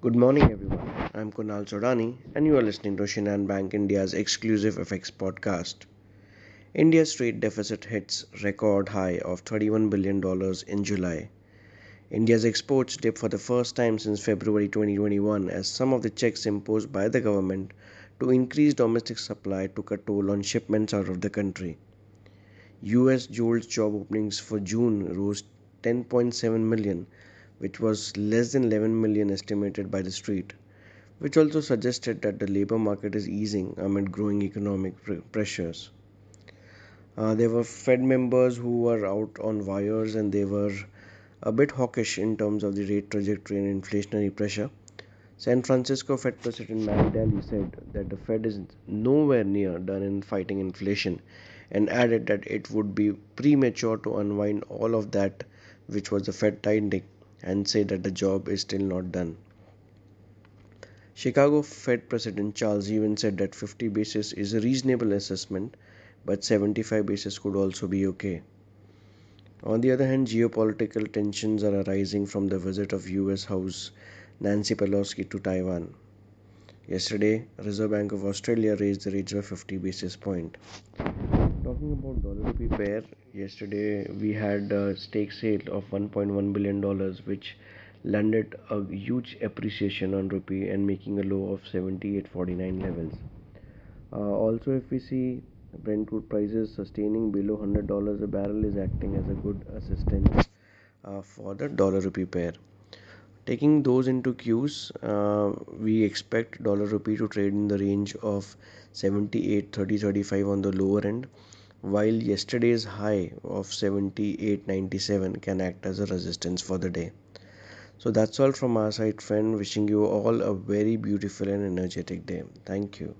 Good morning, everyone. I'm Kunal Sodani, and you are listening to Shinhan Bank India's exclusive FX podcast. India's trade deficit hits record high of $31 billion in July. India's exports dip for the first time since February 2021 as some of the checks imposed by the government to increase domestic supply took a toll on shipments out of the country. US JOLTS job openings for June rose 10.7 million which was less than 11 million estimated by the street, which also suggested that the labor market is easing amid growing economic pressures. Uh, there were Fed members who were out on wires and they were a bit hawkish in terms of the rate trajectory and inflationary pressure. San Francisco Fed President Mary Daly said that the Fed is nowhere near done in fighting inflation and added that it would be premature to unwind all of that which was the Fed tightening and say that the job is still not done. Chicago Fed President Charles Evans said that 50 basis is a reasonable assessment, but 75 basis could also be okay. On the other hand, geopolitical tensions are arising from the visit of US House Nancy Pelosi to Taiwan. Yesterday, Reserve Bank of Australia raised the rates by 50 basis point. Talking about dollar rupee pair, yesterday we had a stake sale of 1.1 billion dollars, which landed a huge appreciation on rupee and making a low of 78.49 levels. Uh, also, if we see Brent crude prices sustaining below $100 a barrel is acting as a good assistance uh, for the dollar rupee pair. Taking those into cues, uh, we expect dollar rupee to trade in the range of 78 30 35 on the lower end, while yesterday's high of 78.97 can act as a resistance for the day. So that's all from our side, friend. Wishing you all a very beautiful and energetic day. Thank you.